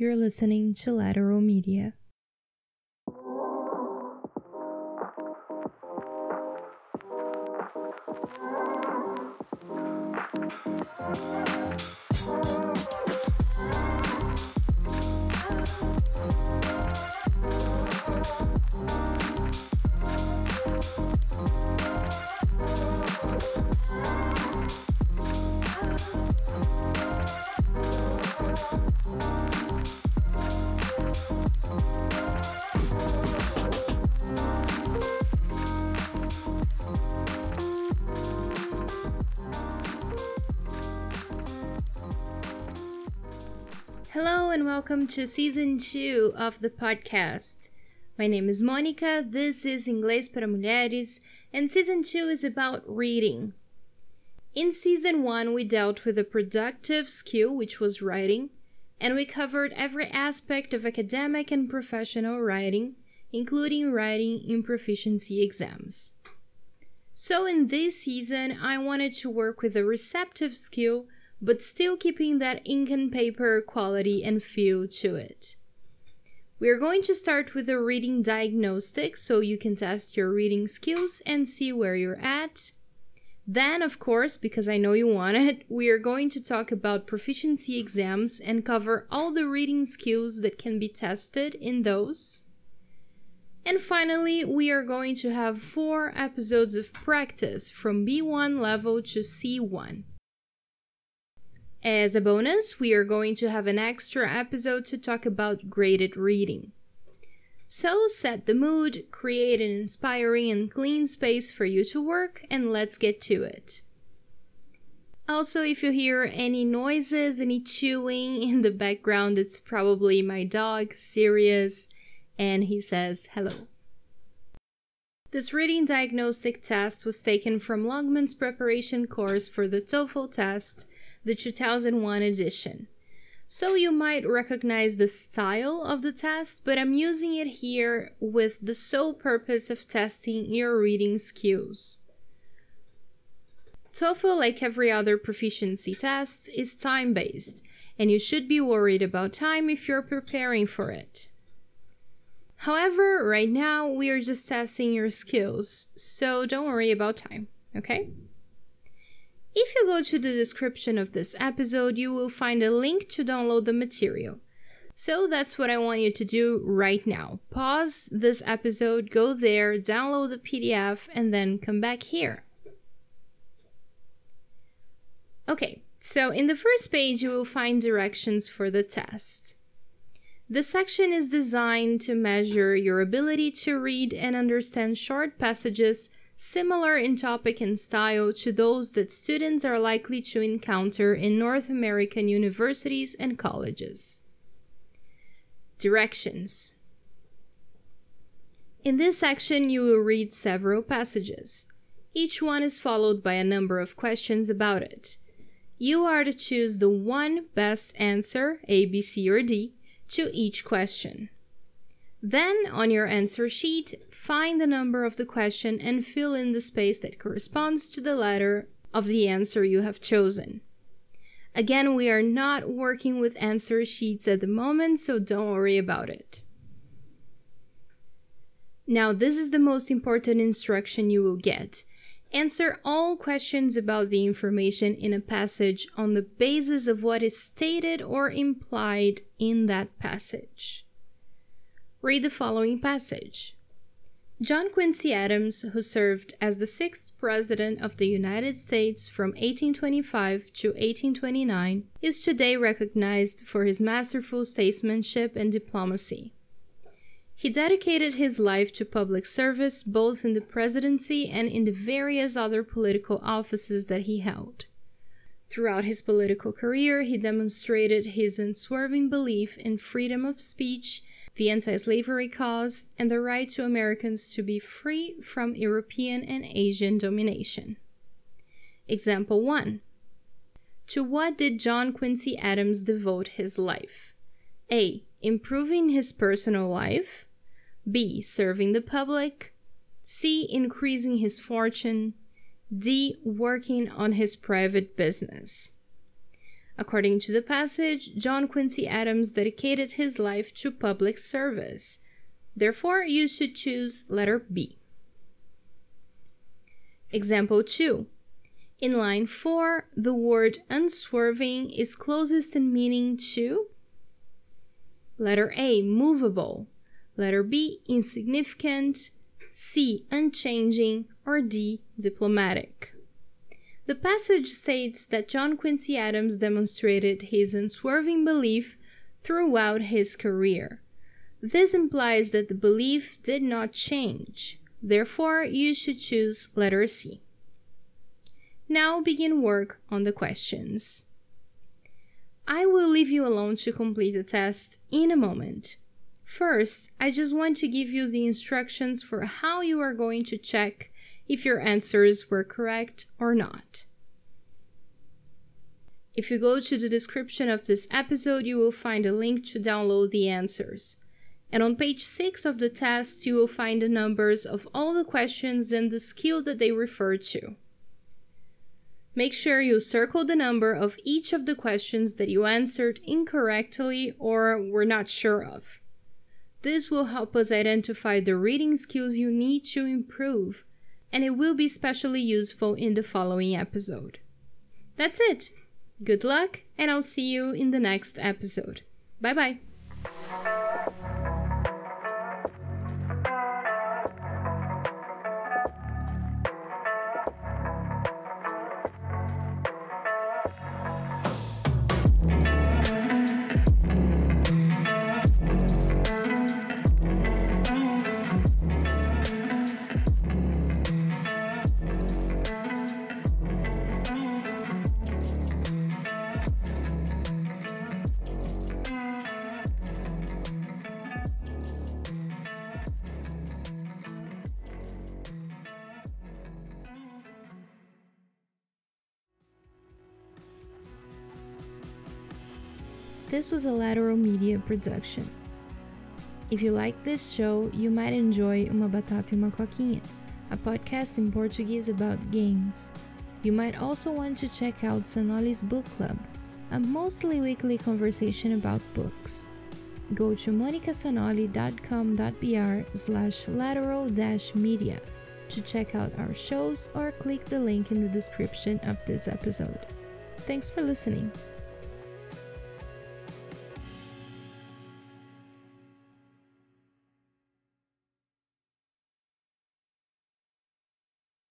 You're listening to Lateral Media. Hello and welcome to season 2 of the podcast. My name is Monica, this is Inglês para Mulheres, and season 2 is about reading. In season 1, we dealt with a productive skill, which was writing, and we covered every aspect of academic and professional writing, including writing in proficiency exams. So, in this season, I wanted to work with a receptive skill but still keeping that ink and paper quality and feel to it. We are going to start with a reading diagnostic so you can test your reading skills and see where you're at. Then, of course, because I know you want it, we are going to talk about proficiency exams and cover all the reading skills that can be tested in those. And finally, we are going to have four episodes of practice from B1 level to C1. As a bonus, we are going to have an extra episode to talk about graded reading. So set the mood, create an inspiring and clean space for you to work, and let's get to it. Also, if you hear any noises, any chewing in the background, it's probably my dog, Sirius, and he says hello. This reading diagnostic test was taken from Longman's preparation course for the TOEFL test the 2001 edition. So you might recognize the style of the test, but I'm using it here with the sole purpose of testing your reading skills. TOEFL, like every other proficiency test, is time based, and you should be worried about time if you're preparing for it. However, right now we are just testing your skills, so don't worry about time, okay? If you go to the description of this episode, you will find a link to download the material. So that's what I want you to do right now. Pause this episode, go there, download the PDF, and then come back here. Okay, so in the first page, you will find directions for the test. The section is designed to measure your ability to read and understand short passages similar in topic and style to those that students are likely to encounter in North American universities and colleges. Directions In this section, you will read several passages. Each one is followed by a number of questions about it. You are to choose the one best answer, A, B, C, or D, to each question. Then, on your answer sheet, find the number of the question and fill in the space that corresponds to the letter of the answer you have chosen. Again, we are not working with answer sheets at the moment, so don't worry about it. Now, this is the most important instruction you will get. Answer all questions about the information in a passage on the basis of what is stated or implied in that passage. Read the following passage. John Quincy Adams, who served as the sixth President of the United States from 1825 to 1829, is today recognized for his masterful statesmanship and diplomacy. He dedicated his life to public service both in the presidency and in the various other political offices that he held. Throughout his political career, he demonstrated his unswerving belief in freedom of speech the anti slavery cause, and the right to Americans to be free from European and Asian domination. Example 1 To what did John Quincy Adams devote his life? A. Improving his personal life. B. Serving the public. C. Increasing his fortune. D. Working on his private business. According to the passage, John Quincy Adams dedicated his life to public service. Therefore, you should choose letter B. Example 2. In line 4, the word unswerving is closest in meaning to letter A, movable, letter B, insignificant, C, unchanging, or D, diplomatic. The passage states that John Quincy Adams demonstrated his unswerving belief throughout his career. This implies that the belief did not change. Therefore, you should choose letter C. Now begin work on the questions. I will leave you alone to complete the test in a moment. First, I just want to give you the instructions for how you are going to check if your answers were correct or not. If you go to the description of this episode, you will find a link to download the answers. And on page 6 of the test, you will find the numbers of all the questions and the skill that they refer to. Make sure you circle the number of each of the questions that you answered incorrectly or were not sure of. This will help us identify the reading skills you need to improve and it will be especially useful in the following episode. That's it! Good luck, and I'll see you in the next episode. Bye bye! This was a Lateral Media production. If you like this show, you might enjoy Uma Batata e uma Coquinha, a podcast in Portuguese about games. You might also want to check out Sanoli's Book Club, a mostly weekly conversation about books. Go to monicasanoli.com.br slash lateral media to check out our shows or click the link in the description of this episode. Thanks for listening.